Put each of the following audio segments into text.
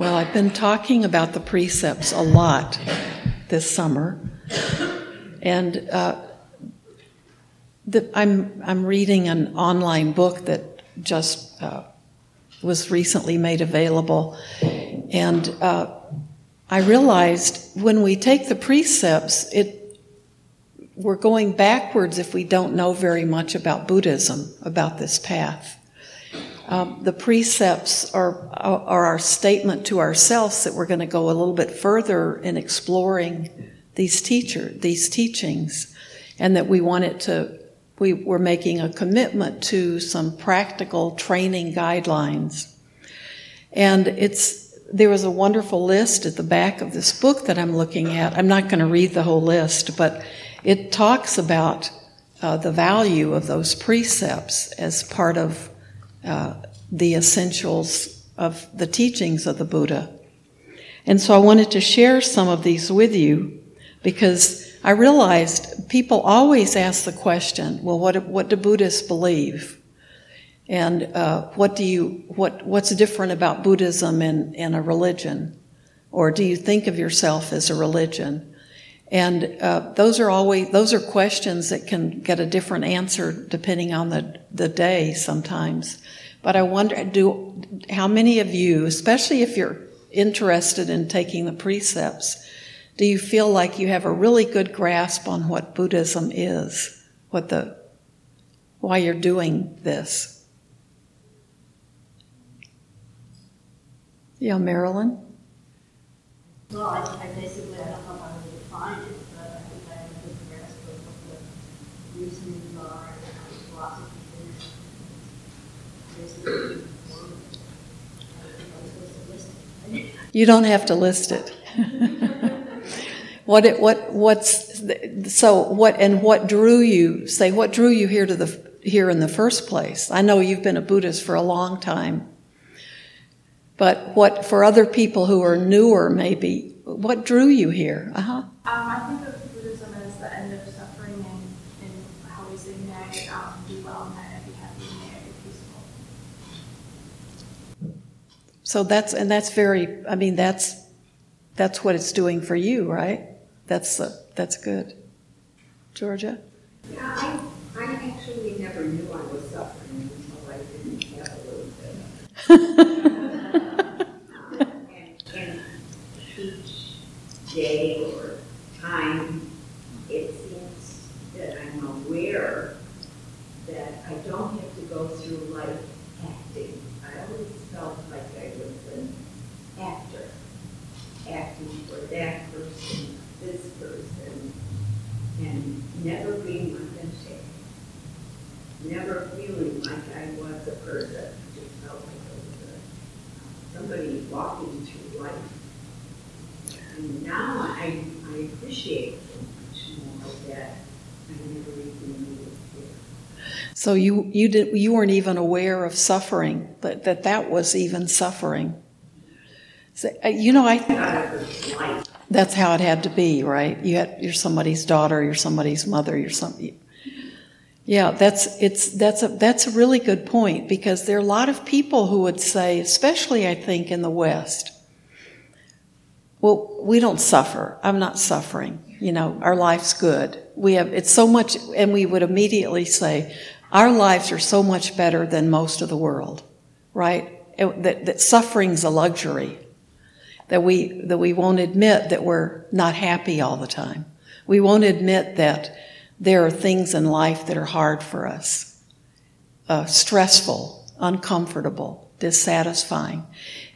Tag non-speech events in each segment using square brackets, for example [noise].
Well, I've been talking about the precepts a lot this summer, and uh, the, I'm I'm reading an online book that just uh, was recently made available, and uh, I realized when we take the precepts, it we're going backwards if we don't know very much about Buddhism, about this path. Um, the precepts are, are our statement to ourselves that we're going to go a little bit further in exploring these teacher, these teachings, and that we want it to, we, we're making a commitment to some practical training guidelines. And it's, there was a wonderful list at the back of this book that I'm looking at. I'm not going to read the whole list, but it talks about uh, the value of those precepts as part of uh, the essentials of the teachings of the Buddha. And so I wanted to share some of these with you because I realized people always ask the question, well, what, what do Buddhists believe? And uh, what do you, what, what's different about Buddhism and, and a religion? Or do you think of yourself as a religion? And uh, those are always those are questions that can get a different answer depending on the the day sometimes. But I wonder, do how many of you, especially if you're interested in taking the precepts, do you feel like you have a really good grasp on what Buddhism is, what the why you're doing this? Yeah, Marilyn. Well, I, I basically I don't know how to it, but I think I have a good grasp of what the reasonings are and how the philosophy is. Basically, you don't have to list it. what it, what what's so what and what drew you say what drew you here to the here in the first place? I know you've been a Buddhist for a long time. But what for other people who are newer, maybe, what drew you here? Uh huh. Um, I think of Buddhism as the end of suffering and, and how we say may um, do well, may I be happy, may I be peaceful. So that's and that's very. I mean, that's that's what it's doing for you, right? That's uh, that's good. Georgia. Yeah, I, I actually never knew I was suffering until I didn't have a little bit. [laughs] day time, it seems that I'm aware that I don't have to go through life acting. I always felt like I was an actor, acting for that person, this person, and never being authentic, never feeling like I was a person. I just felt like I was a, somebody walking through life and now I, I appreciate so much more of that. I never even knew it So you you did you weren't even aware of suffering that that, that was even suffering. So, uh, you know, I that's how it had to be, right? You had you're somebody's daughter, you're somebody's mother, you're some. Yeah, that's it's that's a that's a really good point because there are a lot of people who would say, especially I think in the West, well, we don't suffer. I'm not suffering. You know, our life's good. We have, it's so much, and we would immediately say, our lives are so much better than most of the world, right? It, that, that suffering's a luxury. That we, that we won't admit that we're not happy all the time. We won't admit that there are things in life that are hard for us, uh, stressful, uncomfortable, dissatisfying.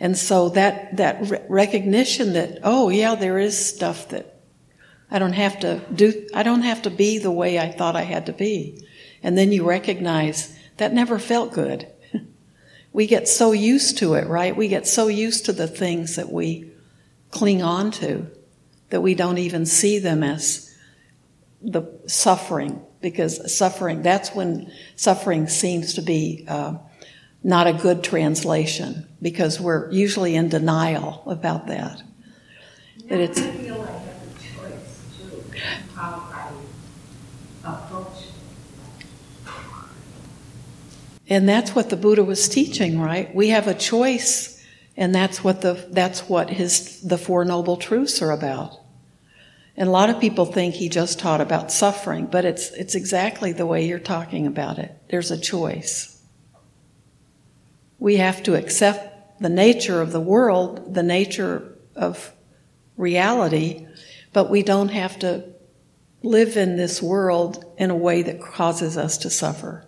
And so that, that re- recognition that, oh yeah, there is stuff that I don't have to do, I don't have to be the way I thought I had to be. And then you recognize that never felt good. [laughs] we get so used to it, right? We get so used to the things that we cling on to that we don't even see them as the suffering because suffering, that's when suffering seems to be, uh, not a good translation because we're usually in denial about that. that it's, I feel I have a choice too how I approach. And that's what the Buddha was teaching, right? We have a choice And that's what the that's what his the four noble truths are about. And a lot of people think he just taught about suffering, but it's it's exactly the way you're talking about it. There's a choice. We have to accept the nature of the world, the nature of reality, but we don't have to live in this world in a way that causes us to suffer.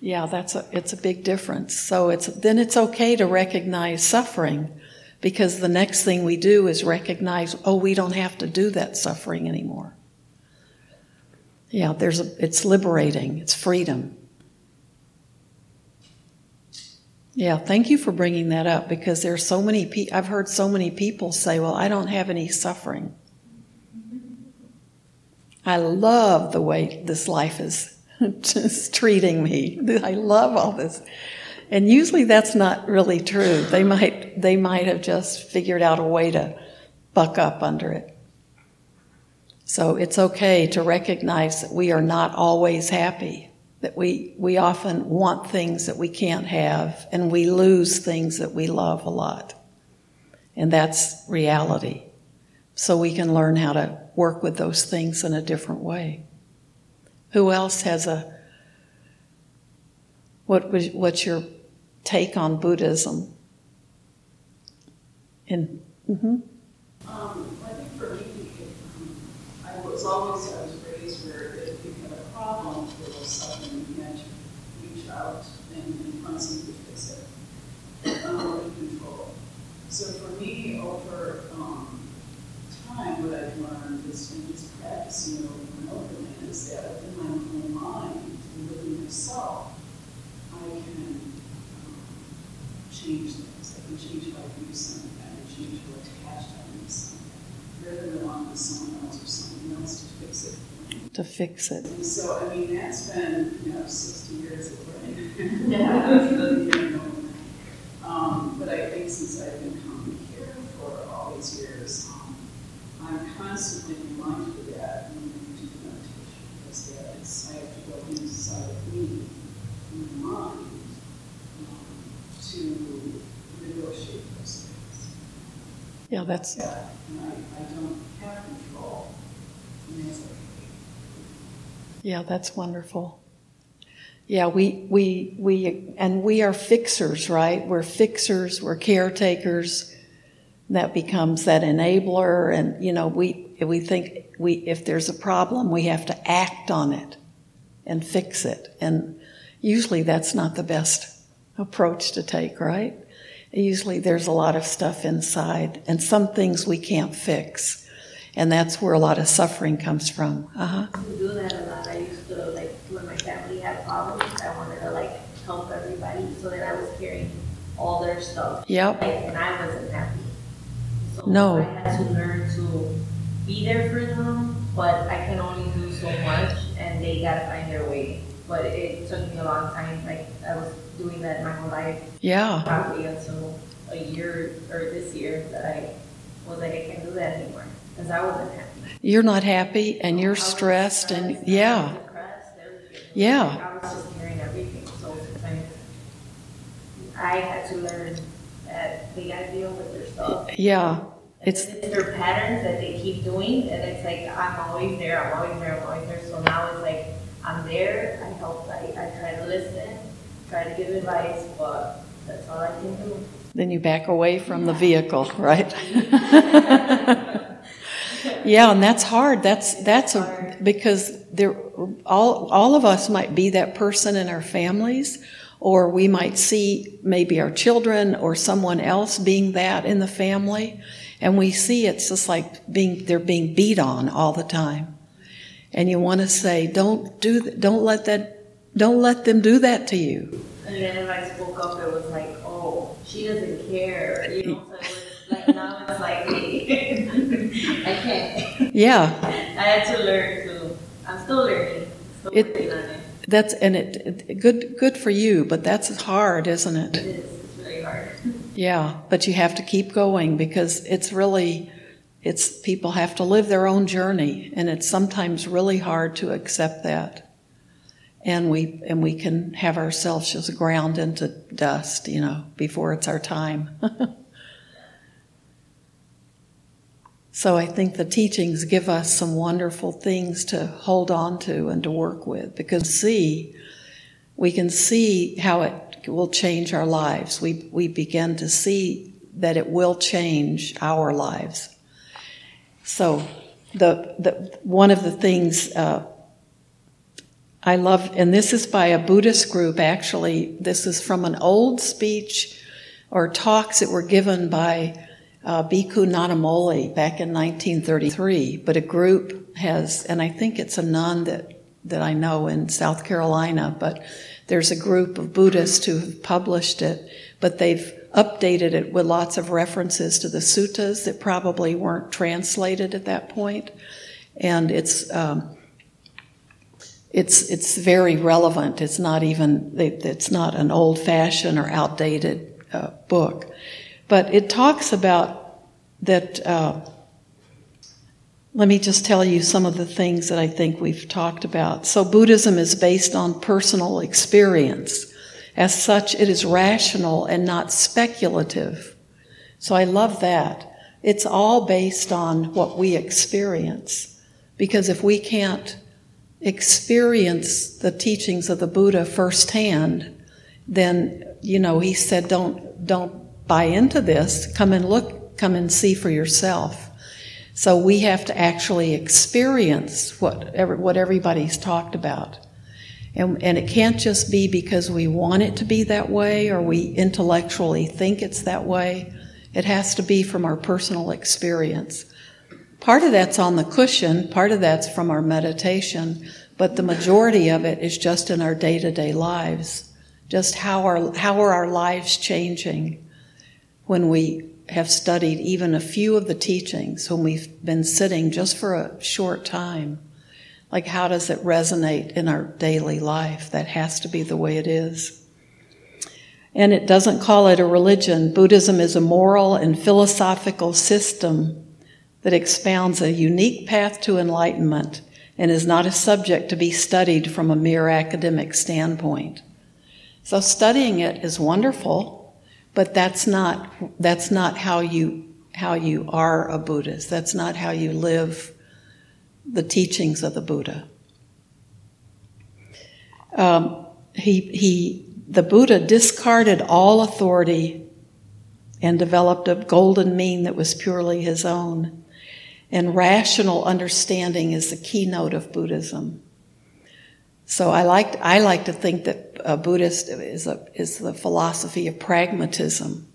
Yeah, that's a, it's a big difference. So it's, then it's okay to recognize suffering because the next thing we do is recognize, oh, we don't have to do that suffering anymore. Yeah, there's a, it's liberating, it's freedom. Yeah, thank you for bringing that up because there's so many I've heard so many people say, well, I don't have any suffering. I love the way this life is [laughs] just treating me. I love all this. And usually that's not really true. They might, they might have just figured out a way to buck up under it. So it's okay to recognize that we are not always happy, that we, we often want things that we can't have, and we lose things that we love a lot. And that's reality. So we can learn how to work with those things in a different way. Who else has a what was what's your take on Buddhism? In mm-hmm. um, I think for me, I was always I was raised where if you had a problem with something, you had to reach out and, and find something to fix it, control. So for me, over um, time, what I've learned is just practicing over and over is that in my own mind, within myself, I can um, change things. I can change how I view something. I can change how attached I am to something, rather than rely on someone else or something else to fix it. To fix it. And so, I mean, that's been, you know, 60 years of learning. yeah. [laughs] um, but I think since I've been coming here for all these years, um, I'm constantly reminded of that when we do meditation, because that is, I have to go inside of me, in my mind, um, to negotiate those things. Yeah, that's. Yeah, and I, I don't have control. Yeah, that's wonderful. Yeah, we, we, we, and we are fixers, right? We're fixers, we're caretakers, that becomes that enabler and you know we we think we if there's a problem we have to act on it and fix it. And usually that's not the best approach to take right? Usually there's a lot of stuff inside and some things we can't fix. And that's where a lot of suffering comes from. Uh-huh. To do that a lot. I used to like when my family had problems i wanted to like help everybody so that i was carrying all their stuff. Yep. Like, and i wasn't happy. So no. I had to learn to be there for them, but I can only do so much, and they gotta find their way. But it took me a long time. Like I was doing that my whole life. Yeah. Probably until a year or this year that I was like, I can't do that anymore because I wasn't happy. You're not happy, and you're stressed, stressed, and yeah. Yeah. I was just carrying everything. So I had to learn that they gotta deal with their stuff. Yeah. It's, it's their patterns that they keep doing, and it's like I'm always there, I'm always there, I'm always there. So now it's like I'm there, I help, I, I try to listen, try to give advice, but that's all I can do. Then you back away from the vehicle, [laughs] right? [laughs] yeah, and that's hard. That's that's a because there all all of us might be that person in our families or we might see maybe our children or someone else being that in the family. And we see it's just like being they're being beat on all the time. And you want to say don't do that, don't let that don't let them do that to you. And then if i spoke up it was like oh she doesn't care. You [laughs] know so like now it's like hey [laughs] i can't. Yeah. I had to learn to i'm still learning still it, it that's and it, it, good good for you, but that's hard, isn't it? It is. It's really hard. Yeah, but you have to keep going because it's really it's people have to live their own journey and it's sometimes really hard to accept that. and we and we can have ourselves just ground into dust, you know, before it's our time. [laughs] so I think the teachings give us some wonderful things to hold on to and to work with because see we can see how it will change our lives. We we begin to see that it will change our lives. So the the one of the things uh, I love, and this is by a Buddhist group actually. This is from an old speech or talks that were given by uh, Bhikkhu Nyanamoli back in 1933. But a group has, and I think it's a nun that, that I know in South Carolina, but there's a group of Buddhists who have published it, but they've updated it with lots of references to the suttas that probably weren't translated at that point. And it's, um, it's it's very relevant. It's not even it's not an old fashioned or outdated uh, book, but it talks about that. Uh, let me just tell you some of the things that I think we've talked about. So Buddhism is based on personal experience. As such, it is rational and not speculative. So I love that. It's all based on what we experience. Because if we can't experience the teachings of the Buddha firsthand, then, you know, he said, don't, don't buy into this. Come and look, come and see for yourself. So we have to actually experience what, what everybody's talked about. And, and it can't just be because we want it to be that way or we intellectually think it's that way. It has to be from our personal experience. Part of that's on the cushion, part of that's from our meditation, but the majority of it is just in our day to day lives. Just how are, how are our lives changing when we have studied even a few of the teachings, when we've been sitting just for a short time? Like, how does it resonate in our daily life? That has to be the way it is. And it doesn't call it a religion. Buddhism is a moral and philosophical system that expounds a unique path to enlightenment and is not a subject to be studied from a mere academic standpoint. So studying it is wonderful, but that's not, that's not how you, how you are a Buddhist. That's not how you live the teachings of the Buddha. Um, he, he, the Buddha discarded all authority and developed a golden mean that was purely his own. And rational understanding is the keynote of Buddhism. So I like, I like to think that a Buddhist is, a, is the philosophy of pragmatism.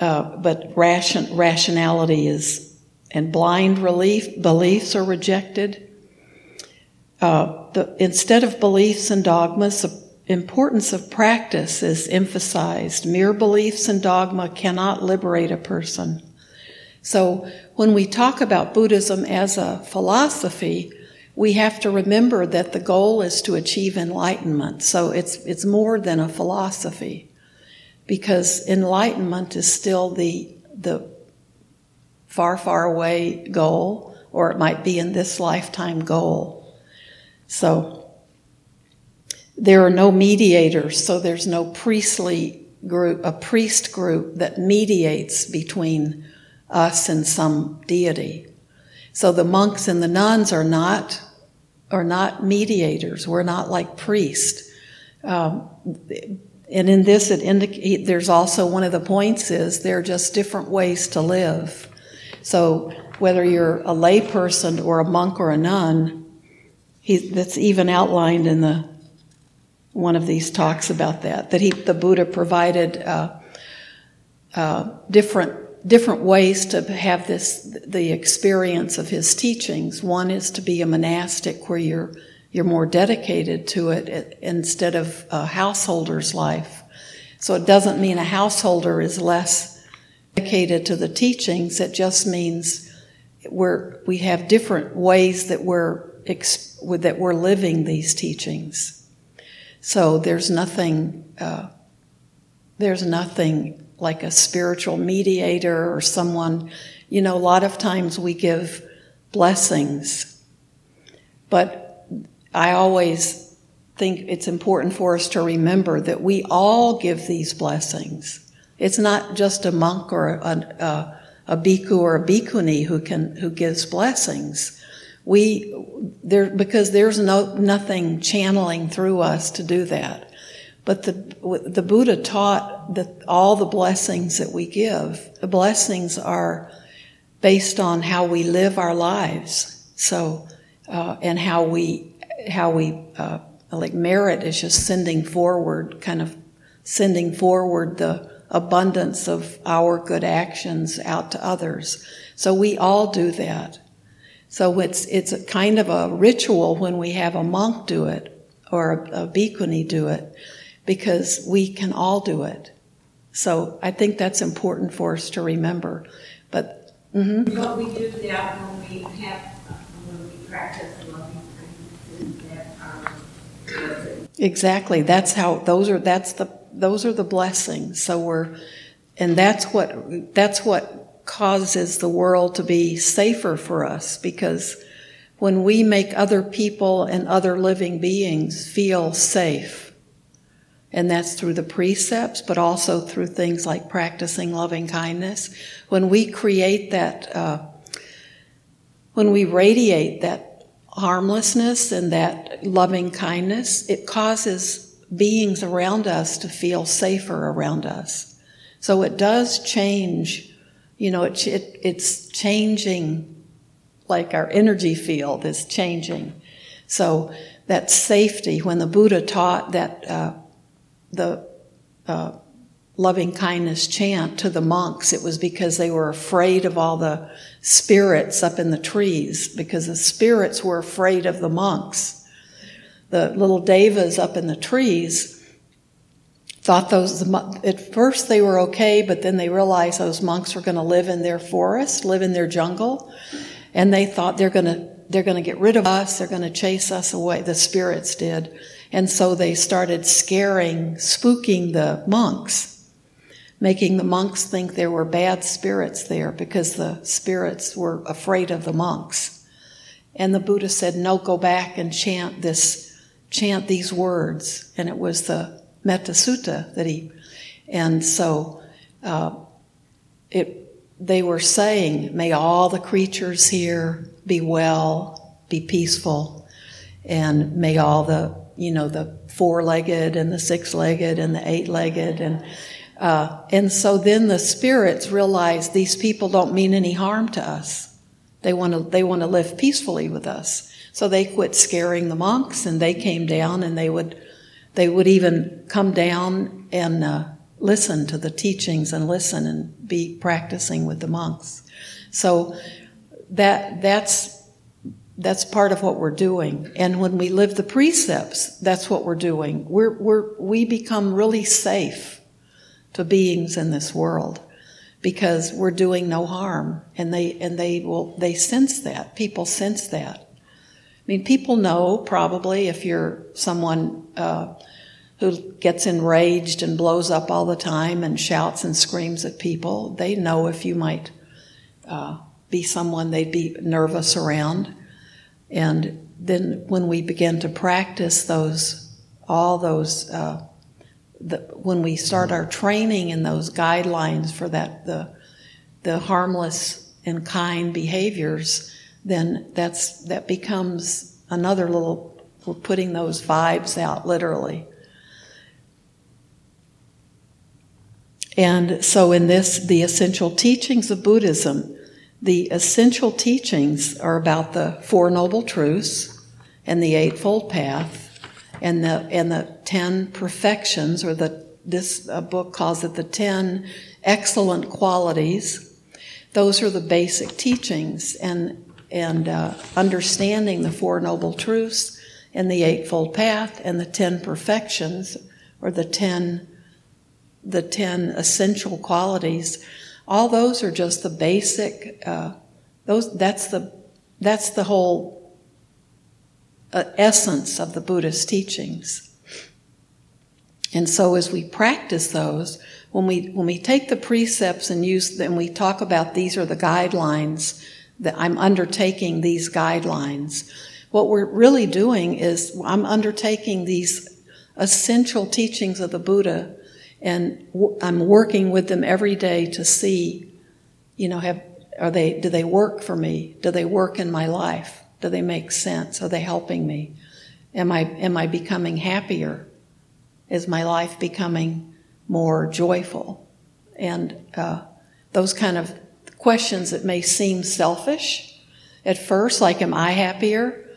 Uh, but ration, rationality is, and blind relief, beliefs are rejected. Uh, the, instead of beliefs and dogmas, the importance of practice is emphasized. Mere beliefs and dogma cannot liberate a person. So when we talk about Buddhism as a philosophy, we have to remember that the goal is to achieve enlightenment. So it's, it's more than a philosophy because enlightenment is still the, the far, far away goal, or it might be in this lifetime goal. So there are no mediators, so there's no priestly group, a priest group that mediates between us and some deity. So the monks and the nuns are not are not mediators. We're not like priests. Um, and in this, it indicate there's also one of the points is there are just different ways to live. So whether you're a layperson or a monk or a nun, he, that's even outlined in the one of these talks about that. That he, the Buddha provided uh, uh, different different ways to have this the experience of his teachings. One is to be a monastic where you're you're more dedicated to it instead of a householder's life. So it doesn't mean a householder is less dedicated to the teachings. It just means we're we have different ways that we're that we're living these teachings. So there's nothing uh, there's nothing like a spiritual mediator or someone. You know, a lot of times we give blessings, but I always think it's important for us to remember that we all give these blessings. It's not just a monk or a, a, a bhikkhu or a bhikkhuni who can who gives blessings. We there because there's no nothing channeling through us to do that. But the the Buddha taught that all the blessings that we give, the blessings are based on how we live our lives. So uh, and how we how we uh, like merit is just sending forward, kind of sending forward the abundance of our good actions out to others. So we all do that. So it's, it's kind of a ritual when we have a monk do it or a, a bhikkhuni do it because we can all do it. So I think that's important for us to remember. But, mm-hmm. we do that when we have, when we practice Exactly. That's how those are that's the those are the blessings. So we're and that's what that's what causes the world to be safer for us because when we make other people and other living beings feel safe and that's through the precepts but also through things like practicing loving kindness when we create that uh, when we radiate that harmlessness and that loving kindness, it causes beings around us to feel safer around us. So it does change, you know, it, it, it's changing like our energy field is changing. So that safety, when the Buddha taught that uh, the uh, loving kindness chant to the monks, it was because they were afraid of all the spirits up in the trees, because the spirits were afraid of the monks. The little devas up in the trees thought those, at first they were okay, but then they realized those monks were going to live in their forest, live in their jungle, and they thought they're going to, they're going to get rid of us, they're going to chase us away. The spirits did. And so they started scaring, spooking the monks making the monks think there were bad spirits there because the spirits were afraid of the monks. And the Buddha said, No, go back and chant this, chant these words. And it was the Metta Sutta that he, and so uh, it, they were saying, May all the creatures here be well, be peaceful, and may all the, you know, the four legged and the six legged and the eight legged and uh, and so then the spirits realize these people don't mean any harm to us. They want to they want to live peacefully with us. So they quit scaring the monks, and they came down, and they would they would even come down and uh, listen to the teachings and listen and be practicing with the monks. So that that's that's part of what we're doing. And when we live the precepts, that's what we're doing. We're, we're, we become really safe to beings in this world because we're doing no harm and they and they will they sense that people sense that i mean people know probably if you're someone uh, who gets enraged and blows up all the time and shouts and screams at people they know if you might uh, be someone they'd be nervous around and then when we begin to practice those all those uh, the, when we start our training in those guidelines for that the the harmless and kind behaviors, then that's that becomes another little. We're putting those vibes out literally. And so, in this, the essential teachings of Buddhism, the essential teachings are about the Four Noble Truths and the Eightfold Path and the and the ten perfections, or the this book calls it the ten excellent qualities. Those are the basic teachings, and and uh, understanding the four noble truths and the eightfold path and the ten perfections, or the ten the ten essential qualities. All those are just the basic. Uh, those that's the that's the whole uh, essence of the Buddhist teachings. And so as we practice those, when we, when we take the precepts and use them, we talk about these are the guidelines that I'm undertaking these guidelines. what we're really doing is I'm undertaking these essential teachings of the Buddha and I'm working with them every day to see, you know, have, are they, do they work for me? Do they work in my life? Do they make sense? Are they helping me? Am I, am I becoming happier? Is my life becoming more joyful? And uh, those kind of questions that may seem selfish at first, like, am I happier?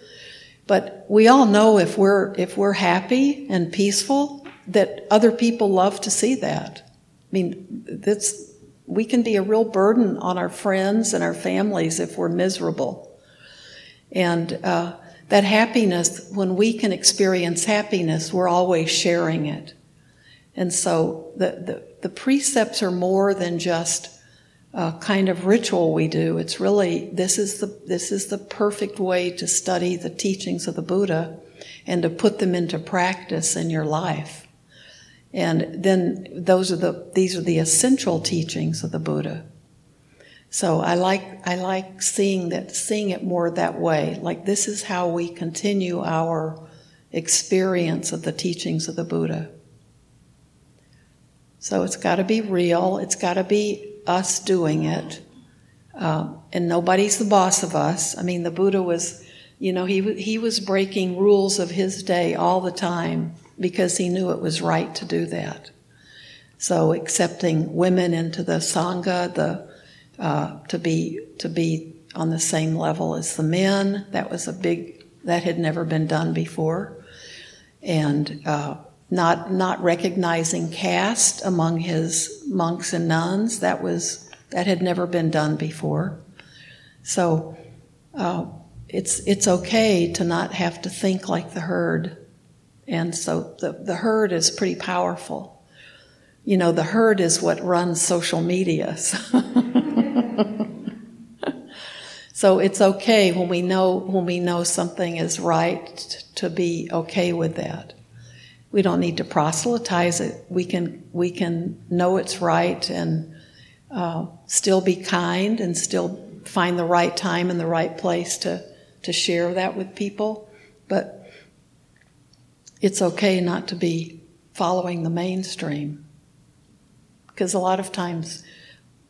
But we all know if we're, if we're happy and peaceful, that other people love to see that. I mean, that's, we can be a real burden on our friends and our families if we're miserable. And uh, that happiness, when we can experience happiness, we're always sharing it. And so the, the, the precepts are more than just a kind of ritual we do. It's really, this is the, this is the perfect way to study the teachings of the Buddha and to put them into practice in your life. And then those are the, these are the essential teachings of the Buddha. So I like, I like seeing that, seeing it more that way. Like this is how we continue our experience of the teachings of the Buddha. So it's got to be real. It's got to be us doing it. Um, and nobody's the boss of us. I mean, the Buddha was, you know, he, he was breaking rules of his day all the time because he knew it was right to do that. So accepting women into the Sangha, the, uh, to be, to be on the same level as the men, that was a big, that had never been done before. And, uh, not not recognizing caste among his monks and nuns. That was that had never been done before. So uh, it's it's okay to not have to think like the herd, and so the the herd is pretty powerful. You know, the herd is what runs social media. [laughs] so it's okay when we know when we know something is right to be okay with that. We don't need to proselytize it. We can we can know it's right and uh, still be kind and still find the right time and the right place to to share that with people. But it's okay not to be following the mainstream because a lot of times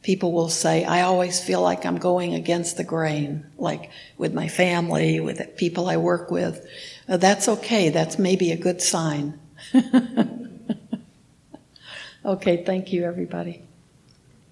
people will say, I always feel like I'm going against the grain, like with my family, with people I work with. Uh, that's okay. That's maybe a good sign. [laughs] okay, thank you, everybody.